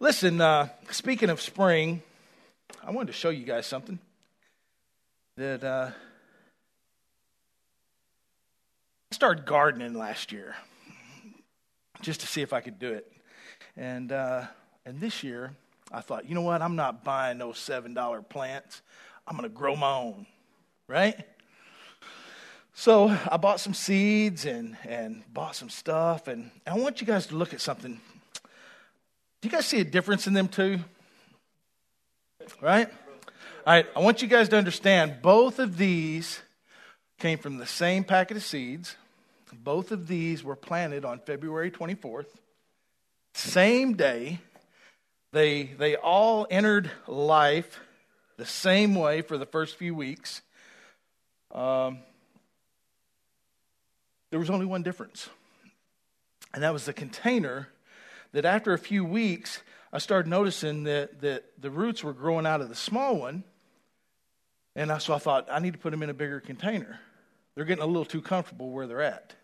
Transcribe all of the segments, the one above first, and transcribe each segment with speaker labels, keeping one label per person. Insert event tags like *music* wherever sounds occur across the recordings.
Speaker 1: Listen, uh, speaking of spring, I wanted to show you guys something that uh, I started gardening last year just to see if I could do it. And, uh, and this year, I thought, you know what? I'm not buying those $7 plants. I'm going to grow my own, right? So I bought some seeds and, and bought some stuff. And I want you guys to look at something. Do you guys see a difference in them too? Right? All right, I want you guys to understand both of these came from the same packet of seeds. Both of these were planted on February 24th. Same day. They, they all entered life the same way for the first few weeks. Um, there was only one difference, and that was the container. That after a few weeks, I started noticing that, that the roots were growing out of the small one, and I, so I thought, I need to put them in a bigger container. They're getting a little too comfortable where they're at.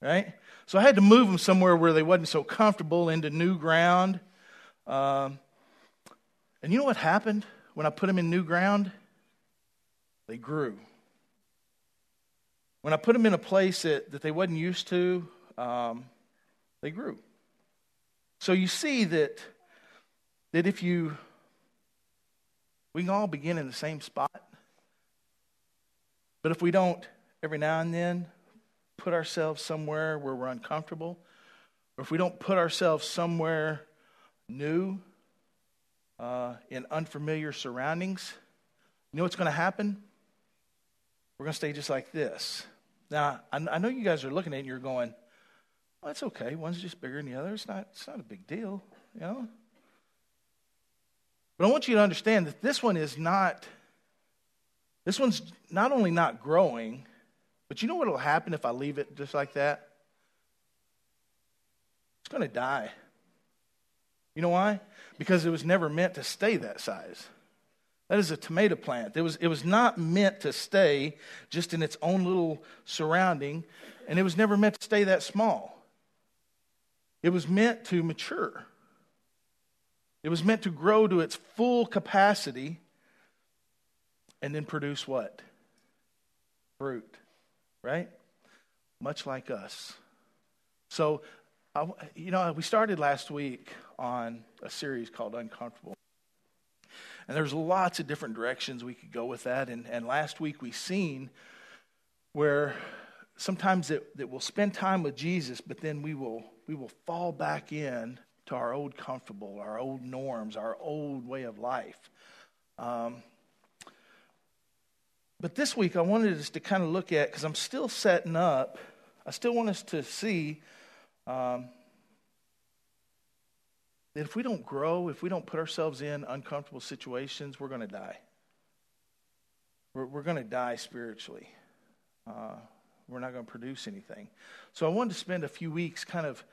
Speaker 1: Right? So I had to move them somewhere where they wasn't so comfortable into new ground. Um, and you know what happened when I put them in new ground? They grew. When I put them in a place that, that they wasn't used to, um, they grew. So you see that, that if you, we can all begin in the same spot, but if we don't every now and then put ourselves somewhere where we're uncomfortable, or if we don't put ourselves somewhere new uh, in unfamiliar surroundings, you know what's going to happen? We're going to stay just like this. Now, I, I know you guys are looking at it and you're going, well, that's okay. One's just bigger than the other. It's not, it's not a big deal, you know? But I want you to understand that this one is not, this one's not only not growing, but you know what will happen if I leave it just like that? It's going to die. You know why? Because it was never meant to stay that size. That is a tomato plant. It was, it was not meant to stay just in its own little surrounding, and it was never meant to stay that small. It was meant to mature. It was meant to grow to its full capacity and then produce what? Fruit, right? Much like us. So, you know, we started last week on a series called Uncomfortable. And there's lots of different directions we could go with that. And, and last week we seen where sometimes that, that we'll spend time with Jesus, but then we will we will fall back in to our old comfortable, our old norms, our old way of life. Um, but this week, I wanted us to kind of look at, because I'm still setting up, I still want us to see um, that if we don't grow, if we don't put ourselves in uncomfortable situations, we're going to die. We're, we're going to die spiritually. Uh, we're not going to produce anything. So I wanted to spend a few weeks kind of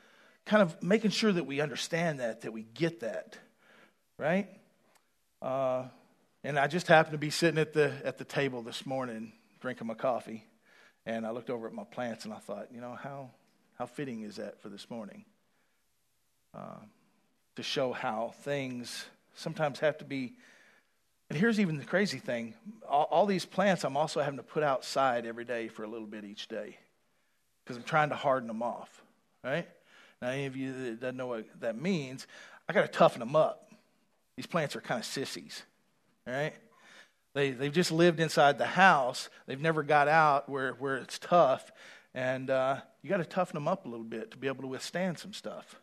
Speaker 1: kind of making sure that we understand that, that we get that, right? Uh, and I just happened to be sitting at the at the table this morning drinking my coffee, and I looked over at my plants and I thought, you know, how how fitting is that for this morning? Uh, to show how things sometimes have to be. And here's even the crazy thing: all, all these plants, I'm also having to put outside every day for a little bit each day because I'm trying to harden them off, right? Now, any of you that doesn't know what that means, I got to toughen them up. These plants are kind of sissies, right? They, they've just lived inside the house. They've never got out where, where it's tough. And uh, you got to toughen them up a little bit to be able to withstand some stuff.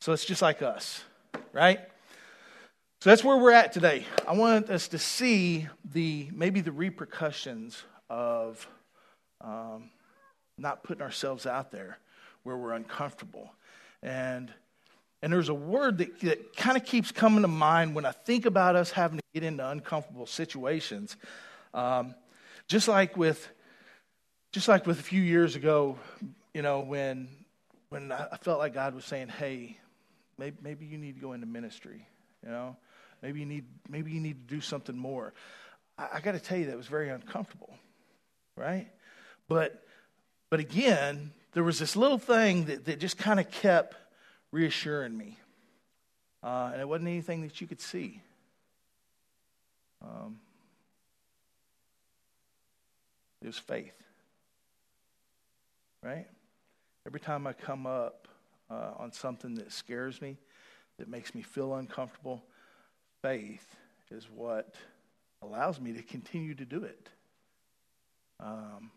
Speaker 1: So it's just like us, right? So that's where we're at today. I want us to see the maybe the repercussions of um, not putting ourselves out there where we're uncomfortable. And, and there's a word that, that kind of keeps coming to mind when I think about us having to get into uncomfortable situations. Um, just like with, just like with a few years ago, you know, when, when I felt like God was saying, hey, maybe, maybe you need to go into ministry, you know, maybe you need, maybe you need to do something more. I, I got to tell you, that was very uncomfortable, right? But, but again, there was this little thing that, that just kind of kept reassuring me. uh, and it wasn't anything that you could see. Um, it was faith. Right? Every time I come up uh, on something that scares me, that makes me feel uncomfortable, faith is what allows me to continue to do it. Um,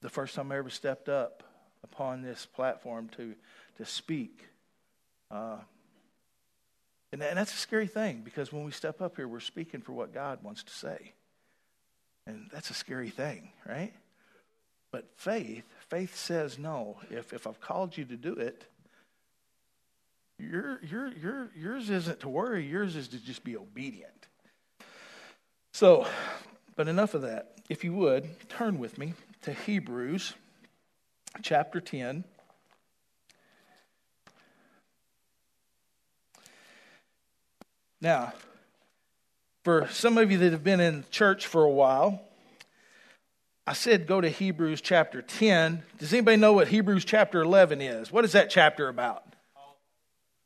Speaker 1: the first time I ever stepped up upon this platform to, to speak, uh, and, and that's a scary thing because when we step up here, we're speaking for what God wants to say. And that's a scary thing, right? But faith, faith says no. If, if I've called you to do it, your, your, your, yours isn't to worry, yours is to just be obedient. So, but enough of that. If you would, turn with me to Hebrews chapter 10. Now, for some of you that have been in church for a while, I said go to Hebrews chapter 10. Does anybody know what Hebrews chapter 11 is? What is that chapter about?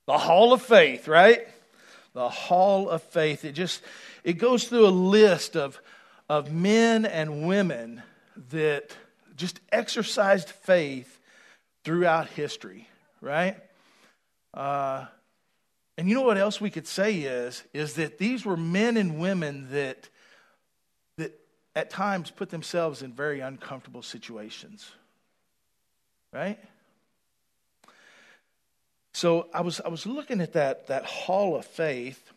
Speaker 1: The hall of faith, right? The hall of faith. It just it goes through a list of of men and women that just exercised faith throughout history, right? Uh, and you know what else we could say is is that these were men and women that that at times put themselves in very uncomfortable situations. Right? So I was I was looking at that that hall of faith,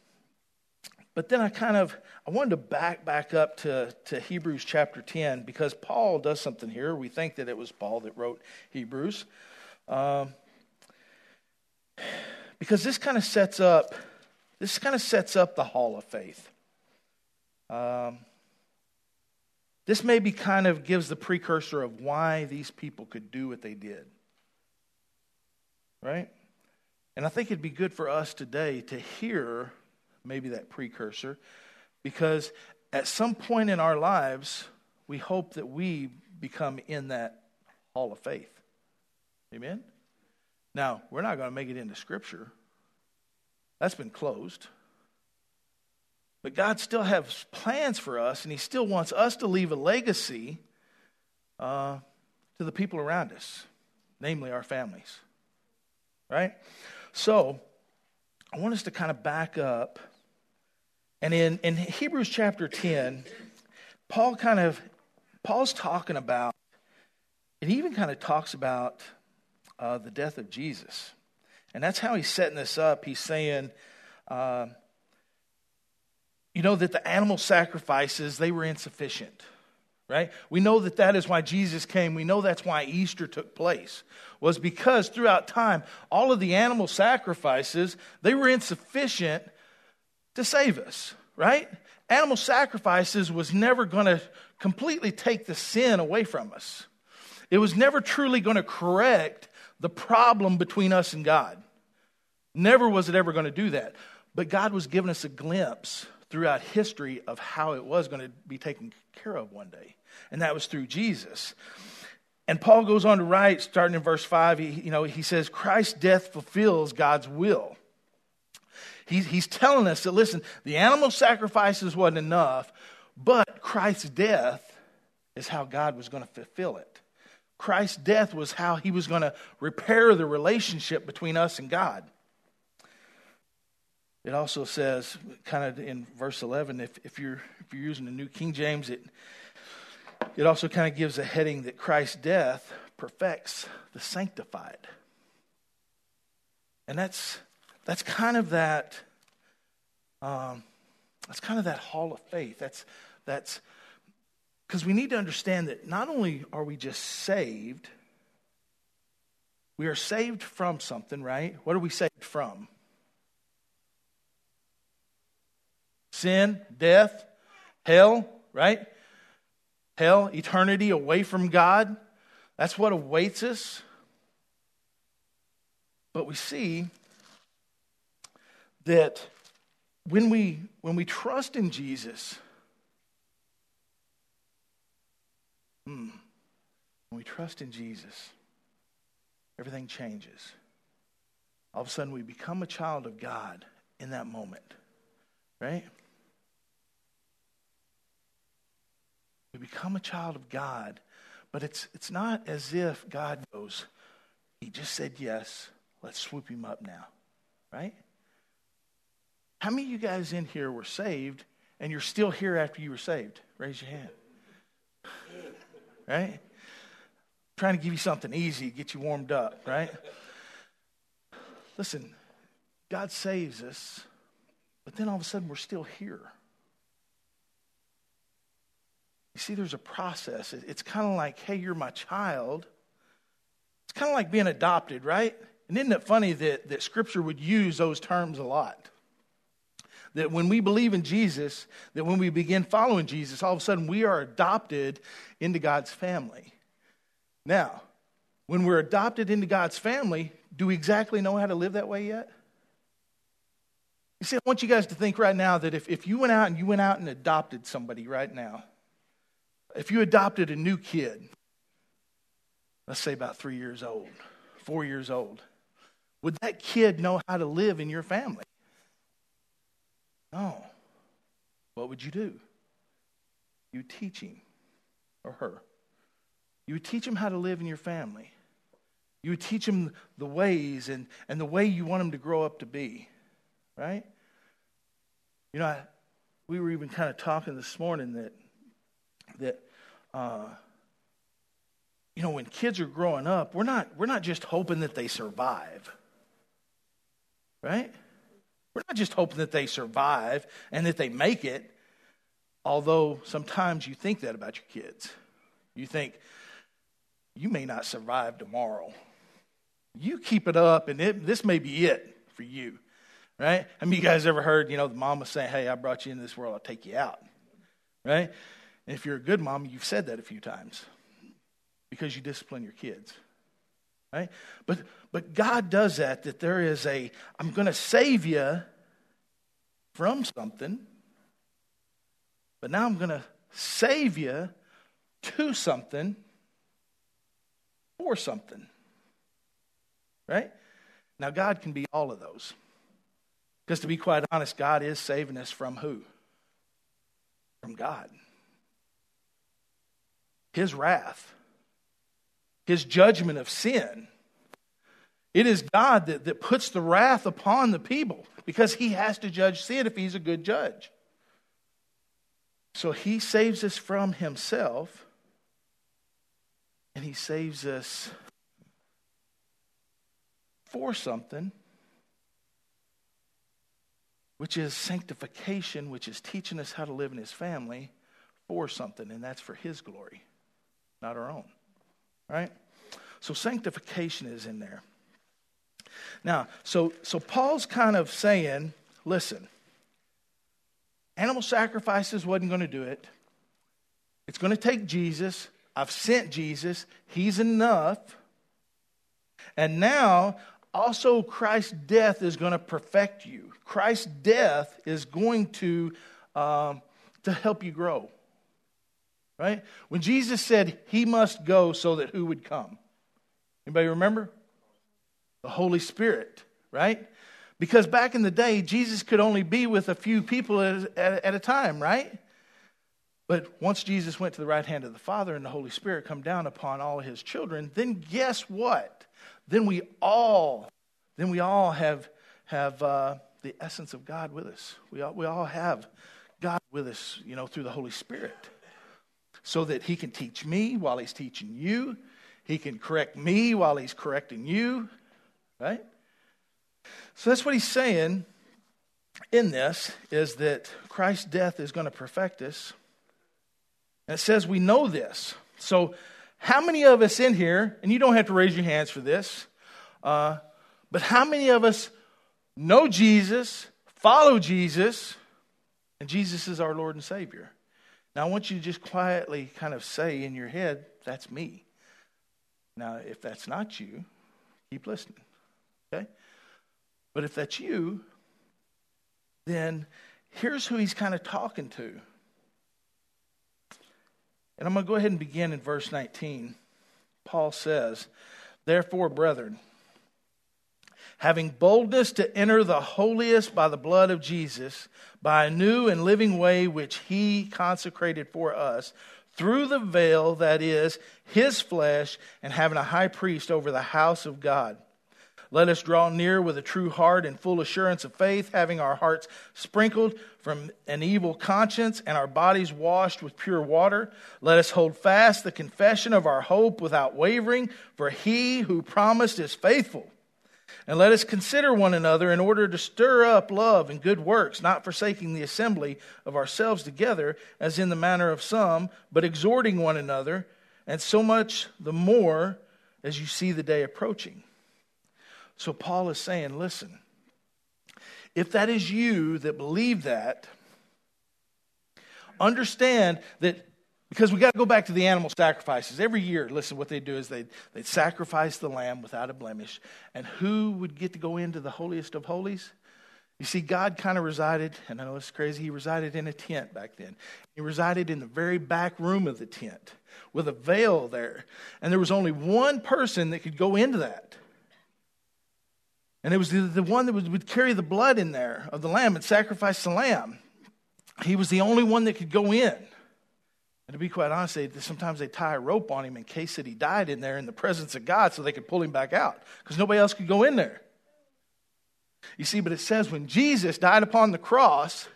Speaker 1: but then I kind of I wanted to back back up to, to Hebrews chapter 10 because Paul does something here. We think that it was Paul that wrote Hebrews. Um, because this kind of sets up this kind of sets up the hall of faith. Um, this maybe kind of gives the precursor of why these people could do what they did. Right? And I think it'd be good for us today to hear maybe that precursor because at some point in our lives, we hope that we become in that hall of faith. Amen? Now, we're not going to make it into Scripture. That's been closed. But God still has plans for us, and He still wants us to leave a legacy uh, to the people around us, namely our families. Right? So, I want us to kind of back up. And in, in Hebrews chapter 10, Paul kind of, Paul's talking about, and he even kind of talks about uh, the death of Jesus. And that's how he's setting this up. He's saying, uh, you know, that the animal sacrifices, they were insufficient, right? We know that that is why Jesus came. We know that's why Easter took place, was because throughout time, all of the animal sacrifices, they were insufficient to save us, right? Animal sacrifices was never going to completely take the sin away from us. It was never truly going to correct the problem between us and God. Never was it ever going to do that. But God was giving us a glimpse throughout history of how it was going to be taken care of one day. And that was through Jesus. And Paul goes on to write, starting in verse 5, he, you know, he says, Christ's death fulfills God's will. He's, he's telling us that, listen, the animal sacrifices wasn't enough, but Christ's death is how God was going to fulfill it. Christ's death was how he was going to repair the relationship between us and God. It also says, kind of in verse 11, if, if, you're, if you're using the New King James, it, it also kind of gives a heading that Christ's death perfects the sanctified. And that's, that's kind of that, um, that's kind of that hall of faith. That's, that's, because we need to understand that not only are we just saved, we are saved from something, right? What are we saved from? sin, death, hell, right? Hell, eternity away from God. That's what awaits us. But we see that when we when we trust in Jesus, hmm, when we trust in Jesus, everything changes. all of a sudden we become a child of God in that moment, right? We become a child of God, but it's, it's not as if God goes, He just said yes, let's swoop him up now, right? How many of you guys in here were saved and you're still here after you were saved? Raise your hand. Right? trying to give you something easy, get you warmed up, right? Listen, God saves us, but then all of a sudden we're still here. You see, there's a process. It's kind of like, hey, you're my child. It's kind of like being adopted, right? And isn't it funny that, that Scripture would use those terms a lot? That when we believe in Jesus, that when we begin following Jesus, all of a sudden we are adopted into God's family. Now, when we're adopted into God's family, do we exactly know how to live that way yet? You see, I want you guys to think right now that if, if you went out and you went out and adopted somebody right now, if you adopted a new kid, let's say about three years old, four years old, would that kid know how to live in your family? No. What would you do? You teach him or her. You would teach him how to live in your family. You would teach him the ways and, and the way you want him to grow up to be, right? You know, I, we were even kind of talking this morning that, that uh, you know, when kids are growing up, we're not, we're not just hoping that they survive, right? We're not just hoping that they survive and that they make it, although sometimes you think that about your kids. You think, you may not survive tomorrow. You keep it up, and it, this may be it for you, right? Have you guys ever heard, you know, the mama saying, Hey, I brought you into this world, I'll take you out, right? And if you're a good mom, you've said that a few times because you discipline your kids, right? But, but God does that, that there is a, I'm going to save you from something, but now I'm going to save you to something for something. Right? Now, God can be all of those. Because to be quite honest, God is saving us from who? From God. His wrath, His judgment of sin. It is God that, that puts the wrath upon the people because He has to judge sin if He's a good judge. So He saves us from Himself and he saves us for something, which is sanctification, which is teaching us how to live in his family for something, and that's for his glory, not our own. Right? So sanctification is in there. Now, so so Paul's kind of saying, listen, animal sacrifices wasn't going to do it. It's going to take Jesus. I've sent Jesus, He's enough. And now, also, Christ's death is going to perfect you. Christ's death is going to, um, to help you grow. Right? When Jesus said he must go so that who would come? Anybody remember? The Holy Spirit, right? Because back in the day, Jesus could only be with a few people at, at, at a time, right? But once Jesus went to the right hand of the Father and the Holy Spirit come down upon all his children, then guess what? Then we all, then we all have have uh, the essence of God with us. We all, we all have God with us, you know, through the Holy Spirit, so that He can teach me while He's teaching you. He can correct me while He's correcting you, right? So that's what He's saying in this is that Christ's death is going to perfect us. And it says we know this. So, how many of us in here, and you don't have to raise your hands for this, uh, but how many of us know Jesus, follow Jesus, and Jesus is our Lord and Savior? Now, I want you to just quietly kind of say in your head, that's me. Now, if that's not you, keep listening. Okay? But if that's you, then here's who he's kind of talking to. And I'm going to go ahead and begin in verse 19. Paul says, Therefore, brethren, having boldness to enter the holiest by the blood of Jesus, by a new and living way which he consecrated for us, through the veil that is his flesh, and having a high priest over the house of God. Let us draw near with a true heart and full assurance of faith, having our hearts sprinkled from an evil conscience and our bodies washed with pure water. Let us hold fast the confession of our hope without wavering, for he who promised is faithful. And let us consider one another in order to stir up love and good works, not forsaking the assembly of ourselves together, as in the manner of some, but exhorting one another, and so much the more as you see the day approaching. So Paul is saying, listen, if that is you that believe that, understand that because we got to go back to the animal sacrifices. Every year, listen, what they do is they they'd sacrifice the lamb without a blemish. And who would get to go into the holiest of holies? You see, God kind of resided, and I know it's crazy, he resided in a tent back then. He resided in the very back room of the tent with a veil there. And there was only one person that could go into that. And it was the, one that would carry the blood in there of the lamb and sacrifice the lamb. He was the only one that could go in. And to be quite honest, they, sometimes they tie a rope on him in case that he died in there in the presence of God so they could pull him back out because nobody else could go in there. You see, but it says when Jesus died upon the cross,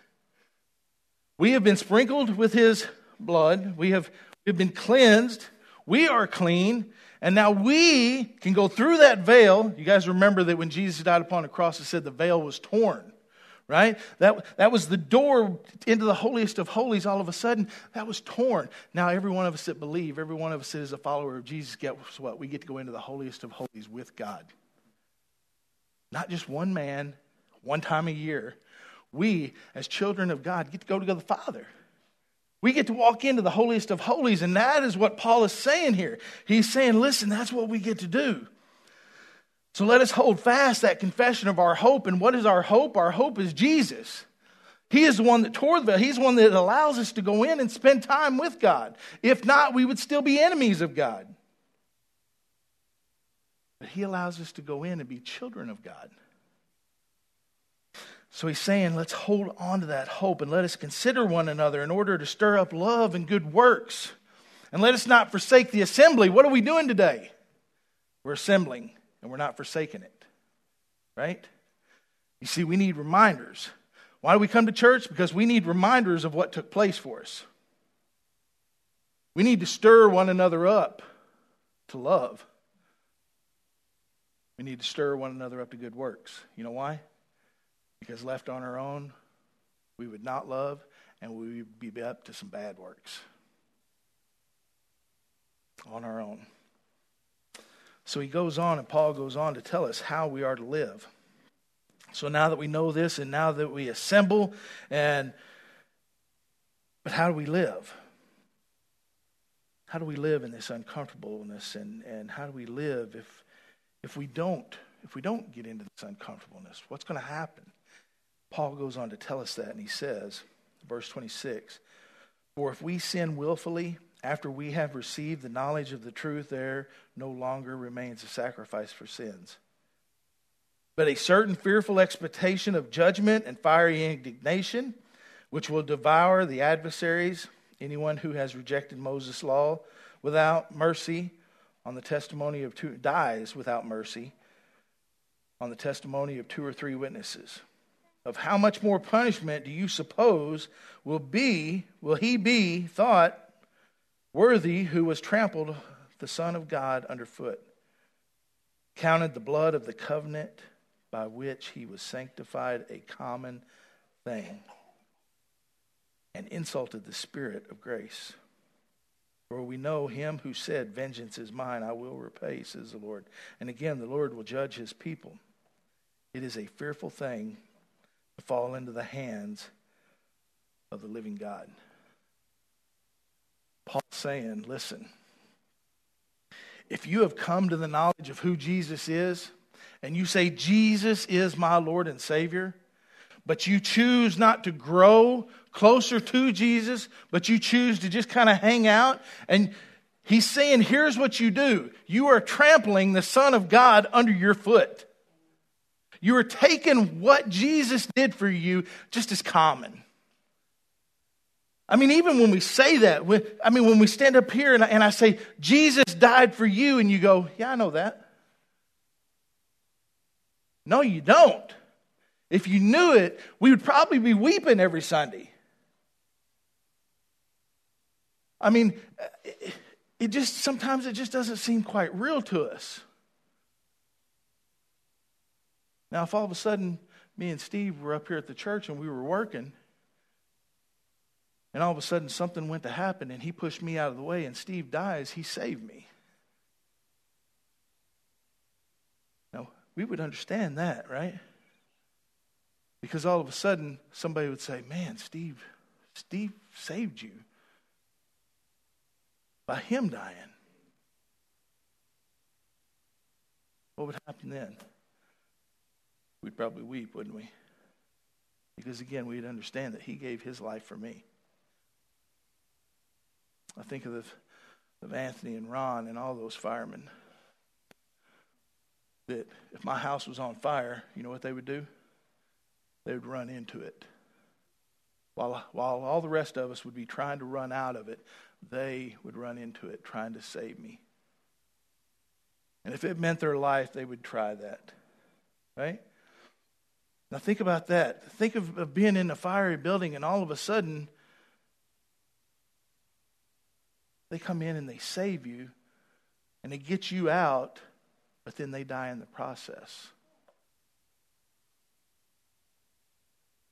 Speaker 1: we have been sprinkled with his blood, we have we've been cleansed, we are clean, and now we can go through that veil. You guys remember that when Jesus died upon the cross, it said the veil was torn right? That, that was the door into the holiest of holies all of a sudden. That was torn. Now, every one of us that believe, every one of us that is a follower of Jesus, guess what? We get to go into the holiest of holies with God. Not just one man, one time a year. We, as children of God, get to go to the Father. We get to walk into the holiest of holies, and that is what Paul is saying here. He's saying, listen, that's what we get to do. So let us hold fast that confession of our hope. And what is our hope? Our hope is Jesus. He is the one that tore the veil. He's the one that allows us to go in and spend time with God. If not, we would still be enemies of God. But He allows us to go in and be children of God. So he's saying, let's hold on to that hope and let us consider one another in order to stir up love and good works. And let us not forsake the assembly. What are we doing today? We're assembling and we're not forsaking it. Right? You see, we need reminders. Why do we come to church? Because we need reminders of what took place for us. We need to stir one another up to love. We need to stir one another up to good works. You know why? Because left on our own, we would not love and we would be up to some bad works. On our own. So he goes on, and Paul goes on to tell us how we are to live. So now that we know this, and now that we assemble, and but how do we live? How do we live in this uncomfortableness, and, and how do we live if if we don't if we don't get into this uncomfortableness? What's going to happen? Paul goes on to tell us that, and he says, verse 26, For if we sin willfully, after we have received the knowledge of the truth, there no longer remains a sacrifice for sins, but a certain fearful expectation of judgment and fiery indignation, which will devour the adversaries, anyone who has rejected Moses' law, without mercy on the testimony of two, dies without mercy on the testimony of two or three witnesses. Of how much more punishment do you suppose will be, will he be thought worthy who was trampled the Son of God underfoot, counted the blood of the covenant by which he was sanctified a common thing, and insulted the Spirit of grace. For we know him who said, Vengeance is mine, I will repay, says the Lord. And again, the Lord will judge his people. It is a fearful thing to fall into the hands of the living God. Paul saying, listen, if you have come to the knowledge of who Jesus is, and you say, Jesus is my Lord and Savior, but you choose not to grow closer to Jesus, but you choose to just kind of hang out, and he's saying, here's what you do you are trampling the Son of God under your foot. You are taking what Jesus did for you just as common. I mean, even when we say that, when, I mean, when we stand up here and I, and I say, Jesus died for you, and you go, Yeah, I know that. No, you don't. If you knew it, we would probably be weeping every Sunday. I mean, it, it just sometimes it just doesn't seem quite real to us. Now, if all of a sudden me and Steve were up here at the church and we were working, and all of a sudden something went to happen and he pushed me out of the way and Steve dies, he saved me. Now, we would understand that, right? Because all of a sudden somebody would say, Man, Steve, Steve saved you by him dying. What would happen then? We'd probably weep, wouldn't we? Because again, we'd understand that he gave his life for me. I think of, the, of Anthony and Ron and all those firemen. That if my house was on fire, you know what they would do? They would run into it. While, while all the rest of us would be trying to run out of it, they would run into it trying to save me. And if it meant their life, they would try that. Right? Now think about that. Think of, of being in a fiery building and all of a sudden they come in and they save you and they get you out, but then they die in the process.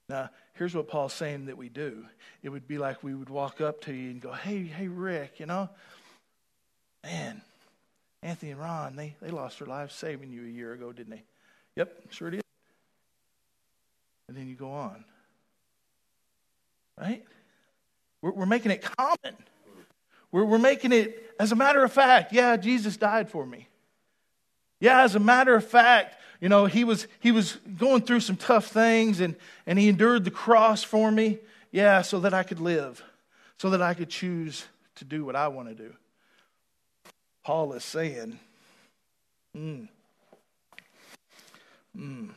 Speaker 1: Now, here's what Paul's saying that we do. It would be like we would walk up to you and go, Hey, hey, Rick, you know, man, Anthony and Ron, they, they lost their lives saving you a year ago, didn't they? Yep, sure did. And then you go on. Right? We're, we're making it common. We're, we're making it, as a matter of fact, yeah, Jesus died for me. Yeah, as a matter of fact, you know, he was, he was going through some tough things and, and he endured the cross for me. Yeah, so that I could live, so that I could choose to do what I want to do. Paul is saying, mm, mm.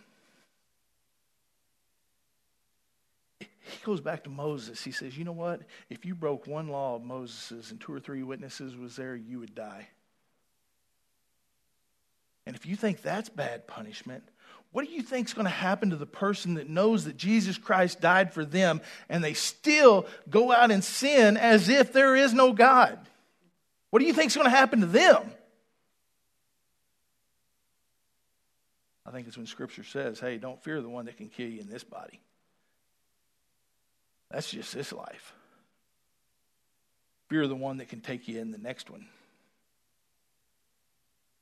Speaker 1: he goes back to Moses. He says, You know what? If you broke one law of Moses's and two or three witnesses was there, you would die. And if you think that's bad punishment, what do you think is going to happen to the person that knows that Jesus Christ died for them and they still go out and sin as if there is no God? What do you think is going to happen to them? I think it's when Scripture says, hey, don't fear the one that can kill you in this body. That's just this life. Fear the one that can take you in the next one.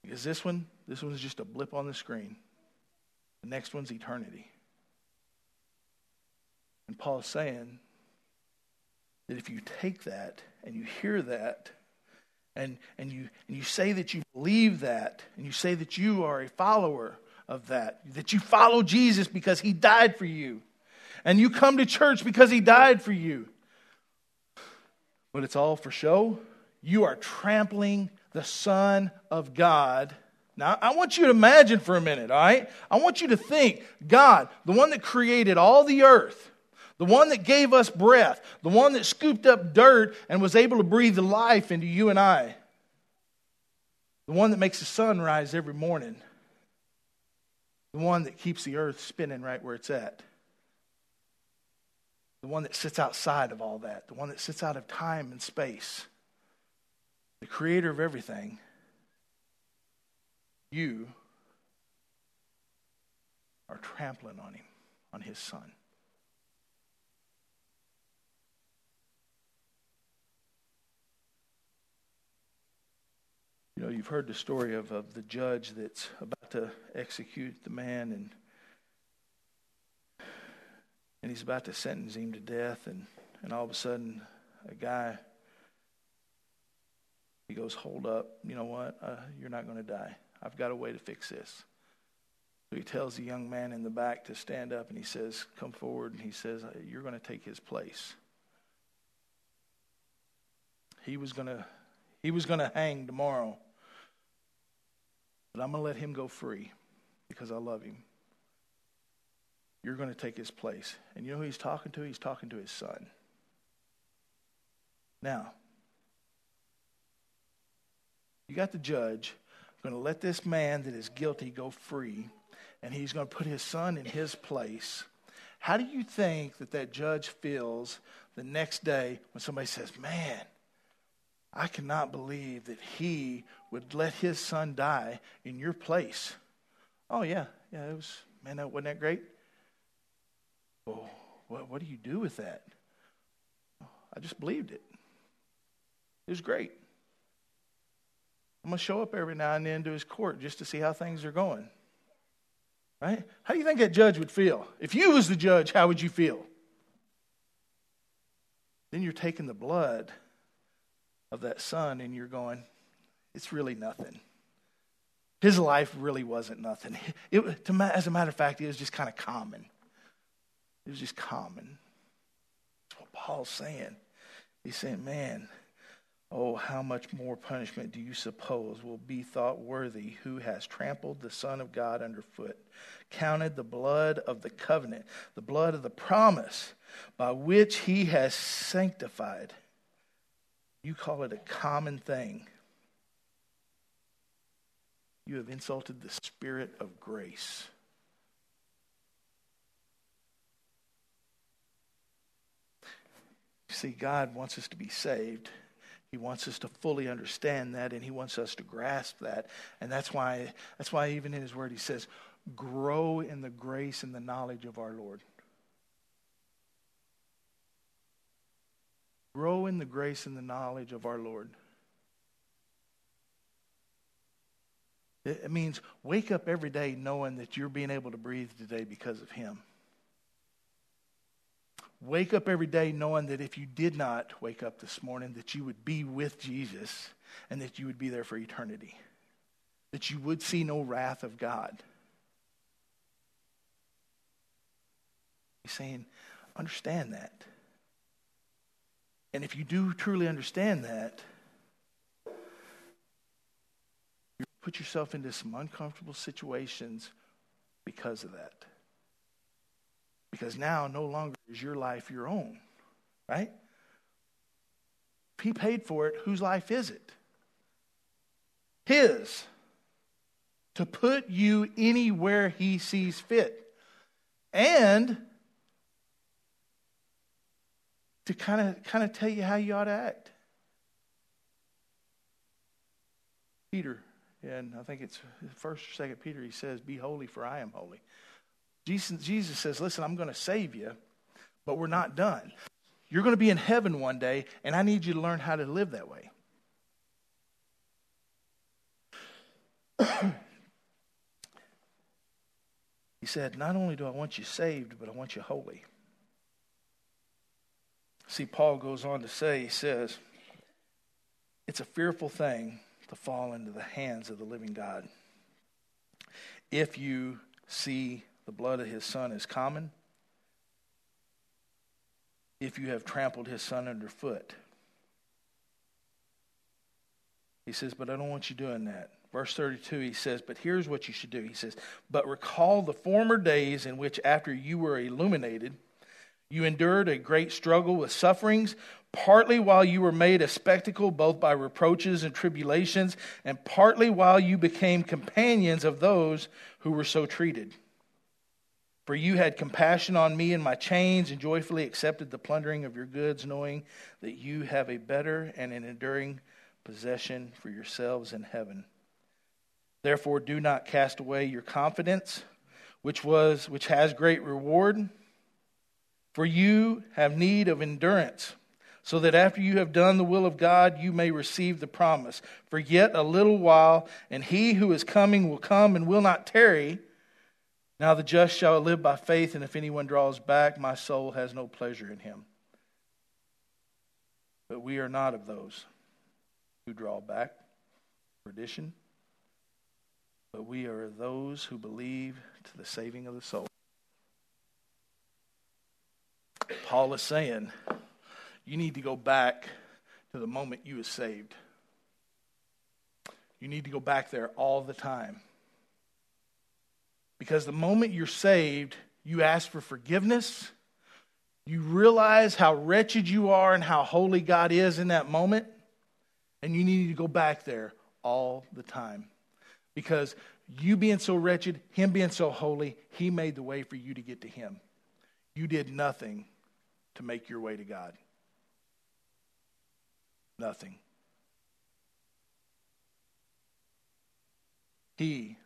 Speaker 1: Because this one, this one's just a blip on the screen. The next one's eternity. And Paul's saying that if you take that and you hear that and, and, you, and you say that you believe that and you say that you are a follower of that, that you follow Jesus because he died for you, and you come to church because he died for you, but it's all for show, you are trampling the Son of God. Now, I want you to imagine for a minute, all right? I want you to think God, the one that created all the earth, the one that gave us breath, the one that scooped up dirt and was able to breathe life into you and I, the one that makes the sun rise every morning, the one that keeps the earth spinning right where it's at the one that sits outside of all that, the one that sits out of time and space, the creator of everything, you are trampling on him, on his son. You know, you've heard the story of, of the judge that's about to execute the man and and he's about to sentence him to death, and, and all of a sudden, a guy, he goes, Hold up, you know what? Uh, you're not going to die. I've got a way to fix this. So he tells the young man in the back to stand up, and he says, Come forward, and he says, uh, You're going to take his place. He was going to. He was going to hang tomorrow. But I'm going to let him go free because I love him. You're going to take his place. And you know who he's talking to? He's talking to his son. Now, you got the judge going to let this man that is guilty go free, and he's going to put his son in his place. How do you think that that judge feels the next day when somebody says, Man, I cannot believe that he would let his son die in your place? Oh, yeah, yeah, it was, man, that, wasn't that great? What, what do you do with that? I just believed it. It was great. I'm going to show up every now and then to his court just to see how things are going. Right? How do you think that judge would feel? If you was the judge, how would you feel? Then you're taking the blood of that son and you're going, it's really nothing. His life really wasn't nothing. It, to, as a matter of fact, it was just kind of common. It was just common. That's what Paul's saying. He's saying, man, Oh, how much more punishment do you suppose will be thought worthy who has trampled the Son of God underfoot, counted the blood of the covenant, the blood of the promise by which he has sanctified? You call it a common thing. You have insulted the Spirit of grace. You see, God wants us to be saved. He wants us to fully understand that and he wants us to grasp that. And that's why that's why even in his word he says, grow in the grace and the knowledge of our Lord. Grow in the grace and the knowledge of our Lord. It means wake up every day knowing that you're being able to breathe today because of him. Wake up every day knowing that if you did not wake up this morning, that you would be with Jesus and that you would be there for eternity. That you would see no wrath of God. He's saying, understand that. And if you do truly understand that, you put yourself into some uncomfortable situations because of that. Because now no longer is your life your own, right? He paid for it, whose life is it? His. To put you anywhere he sees fit. And to kind of kind of tell you how you ought to act. Peter, and I think it's first or second Peter, he says, Be holy, for I am holy. Jesus, Jesus says, Listen, I'm going to save you, but we're not done. You're going to be in heaven one day, and I need you to learn how to live that way. *clears throat* he said, Not only do I want you saved, but I want you holy. See, Paul goes on to say, He says, It's a fearful thing to fall into the hands of the living God. If you see the blood of his son is common if you have trampled his son underfoot. He says, But I don't want you doing that. Verse 32, he says, But here's what you should do. He says, But recall the former days in which, after you were illuminated, you endured a great struggle with sufferings, partly while you were made a spectacle both by reproaches and tribulations, and partly while you became companions of those who were so treated. For you had compassion on me and my chains, and joyfully accepted the plundering of your goods, knowing that you have a better and an enduring possession for yourselves in heaven. Therefore, do not cast away your confidence, which was which has great reward. For you have need of endurance, so that after you have done the will of God, you may receive the promise. For yet a little while, and he who is coming will come and will not tarry. Now the just shall live by faith, and if anyone draws back, my soul has no pleasure in him. But we are not of those who draw back perdition, but we are those who believe to the saving of the soul. Paul is saying, you need to go back to the moment you were saved. You need to go back there all the time. Because the moment you're saved, You ask for forgiveness. You realize how wretched you are and how holy God is in that moment. And you need to go back there all the time. Because you being so wretched, Him being so holy, He made the way for you to get to Him. You did nothing to make your way to God. Nothing. He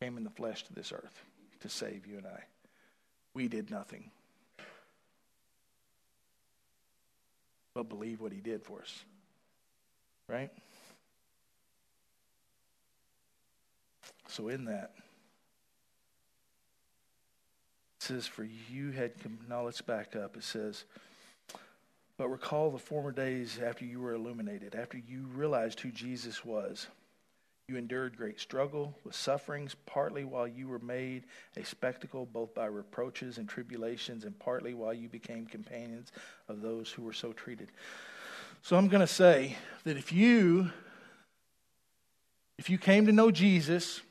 Speaker 1: came in the flesh to this earth to save you and I. We did nothing but believe what he did for us. Right? So, in that, it says, For you had. Now let's back up. It says, But recall the former days after you were illuminated, after you realized who Jesus was you endured great struggle with sufferings, partly while you were made a spectacle, both by reproaches and tribulations, and partly while you became companions of those who were so treated. So I'm going to say that if you if you came to know Jesus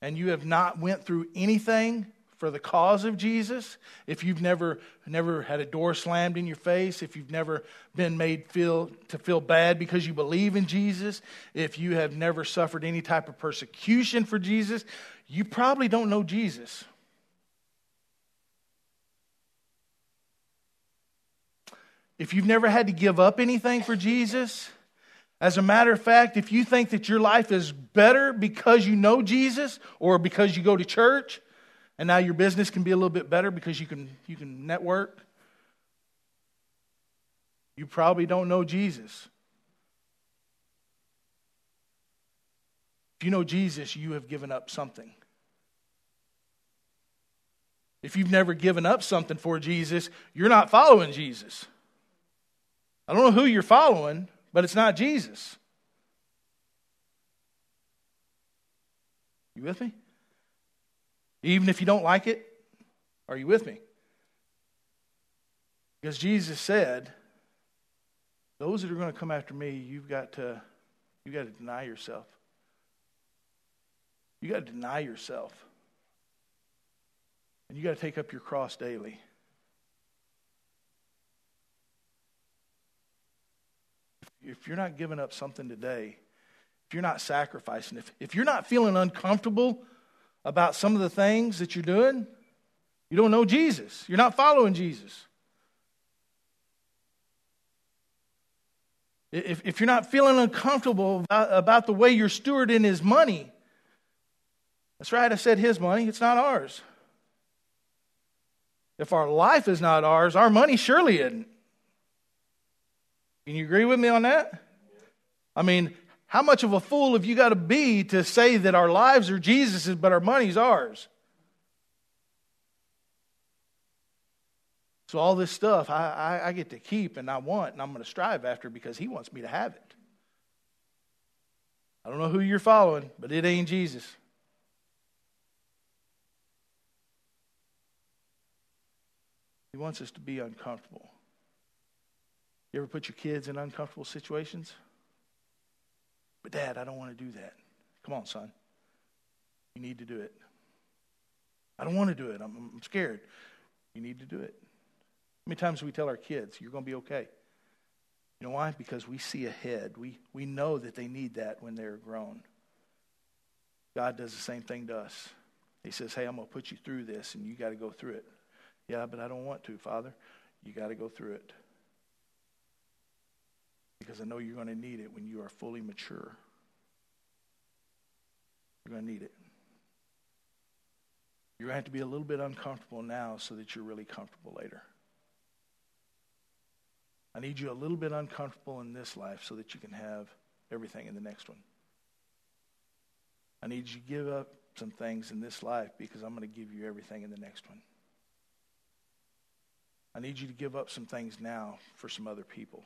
Speaker 1: and you have not went through anything for the cause of Jesus, if you've never never had a door slammed in your face, if you've never been made feel to feel bad because you believe in Jesus, if you have never suffered any type of persecution for Jesus, you probably don't know Jesus. If you've never had to give up anything for Jesus, as a matter of fact, if you think that your life is better because you know Jesus or because you go to church, and now your business can be a little bit better because you can, you can network. You probably don't know Jesus. If you know Jesus, you have given up something. If you've never given up something for Jesus, you're not following Jesus. I don't know who you're following, but it's not Jesus. You with me? Even if you don't like it? Are you with me? Because Jesus said, those that are going to come after me, you've got to you've got to deny yourself. You got to deny yourself. And you got to take up your cross daily. If you're not giving up something today, if you're not sacrificing, if, if you're not feeling uncomfortable about some of the things that you're doing, you don't know Jesus. You're not following Jesus. If, if you're not feeling uncomfortable about, about the way you're stewarding his money, that's right, I said his money, it's not ours. If our life is not ours, our money surely isn't. Can you agree with me on that? I mean, how much of a fool have you got to be to say that our lives are Jesus's, but our money's ours? So all this stuff I, I, I get to keep and I want and I'm going to strive after because he wants me to have it. I don't know who you're following, but it ain't Jesus. He wants us to be uncomfortable. You ever put your kids in uncomfortable situations? But, Dad, I don't want to do that. Come on, son. You need to do it. I don't want to do it. I'm, I'm scared. You need to do it. How many times we tell our kids, you're going to be okay? You know why? Because we see ahead. We, we know that they need that when they're grown. God does the same thing to us. He says, Hey, I'm going to put you through this, and you got to go through it. Yeah, but I don't want to, Father. You got to go through it because I know you're going to need it when you are fully mature. You're going to need it. You're going to have to be a little bit uncomfortable now so that you're really comfortable later. I need you a little bit uncomfortable in this life so that you can have everything in the next one. I need you to give up some things in this life because I'm going to give you everything in the next one. I need you to give up some things now for some other people.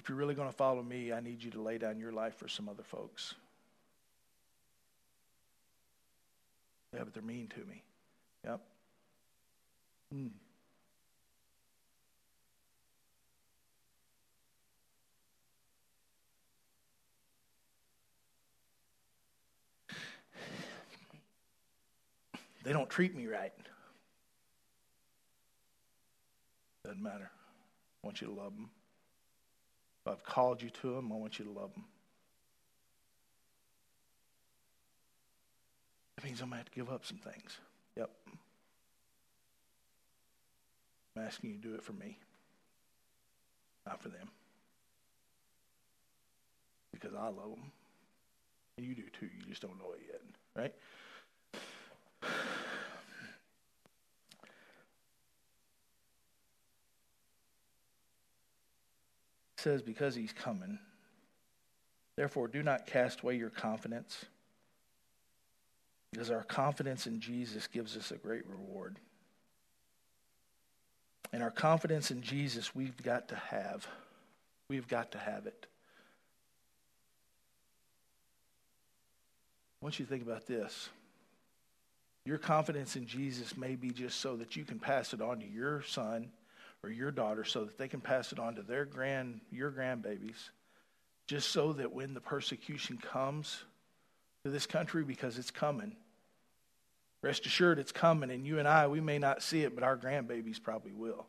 Speaker 1: If you're really going to follow me, I need you to lay down your life for some other folks. Yeah, but they're mean to me. Yep. Hmm. they don't treat me right. Doesn't matter. I want you to love them. I've called you to them, I want you to love them. That means I'm going to have to give up some things. Yep. I'm asking you to do it for me, not for them. Because I love them. And you do too. You just don't know it yet, right? Says, Because he's coming. Therefore, do not cast away your confidence, because our confidence in Jesus gives us a great reward. And our confidence in Jesus, we've got to have. We've got to have it. I want you to think about this. Your confidence in Jesus may be just so that you can pass it on to your son or your daughter so that they can pass it on to their grand your grandbabies just so that when the persecution comes to this country because it's coming rest assured it's coming and you and I we may not see it but our grandbabies probably will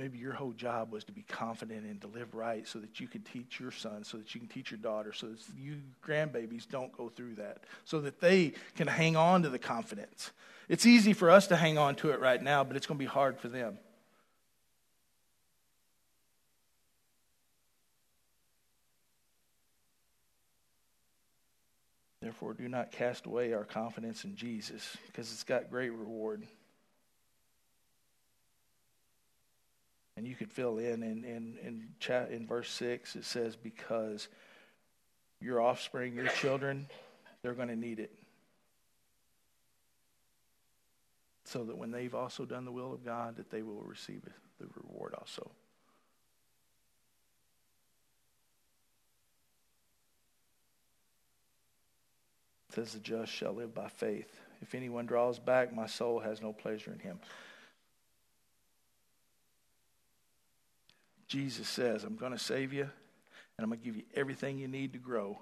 Speaker 1: Maybe your whole job was to be confident and to live right so that you could teach your son, so that you can teach your daughter, so that you grandbabies don't go through that, so that they can hang on to the confidence. It's easy for us to hang on to it right now, but it's going to be hard for them. Therefore, do not cast away our confidence in Jesus because it's got great reward. And you could fill in in, in, in, chat, in verse 6, it says, Because your offspring, your children, they're going to need it. So that when they've also done the will of God, that they will receive the reward also. It says, The just shall live by faith. If anyone draws back, my soul has no pleasure in him. Jesus says, I'm going to save you, and I'm going to give you everything you need to grow.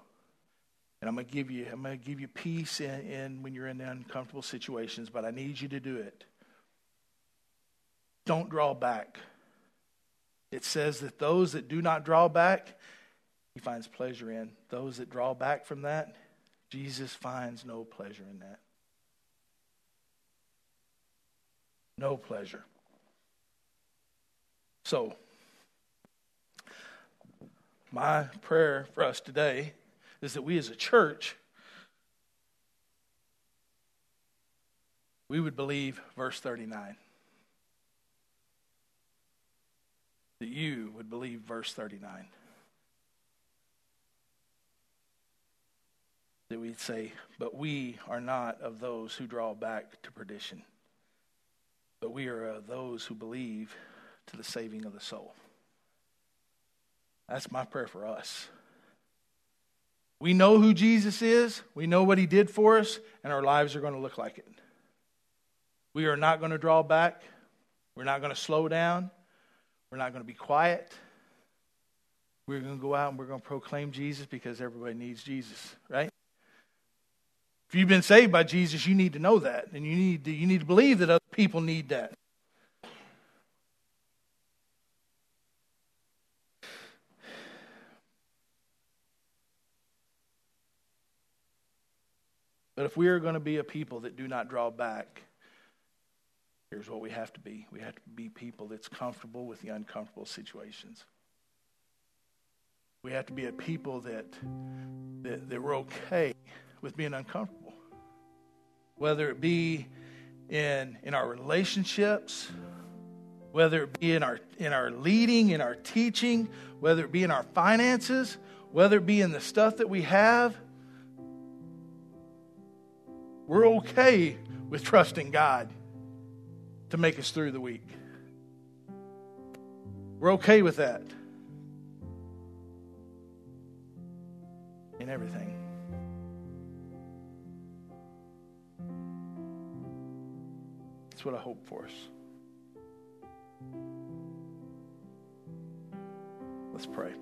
Speaker 1: And I'm going to give you, I'm going to give you peace in, in when you're in uncomfortable situations, but I need you to do it. Don't draw back. It says that those that do not draw back, he finds pleasure in. Those that draw back from that, Jesus finds no pleasure in that. No pleasure. So, my prayer for us today is that we as a church we would believe verse 39 that you would believe verse 39 that we'd say but we are not of those who draw back to perdition but we are of those who believe to the saving of the soul that's my prayer for us. We know who Jesus is, we know what he did for us, and our lives are going to look like it. We are not going to draw back, we're not going to slow down, we're not going to be quiet. We're going to go out and we're going to proclaim Jesus because everybody needs Jesus, right? If you've been saved by Jesus, you need to know that, and you need to, you need to believe that other people need that. But if we are going to be a people that do not draw back, here's what we have to be we have to be people that's comfortable with the uncomfortable situations. We have to be a people that, that, that we're okay with being uncomfortable. Whether it be in, in our relationships, whether it be in our, in our leading, in our teaching, whether it be in our finances, whether it be in the stuff that we have we're okay with trusting God to make us through the week. We're okay with that. In everything. That's what I hope for us. Let's pray.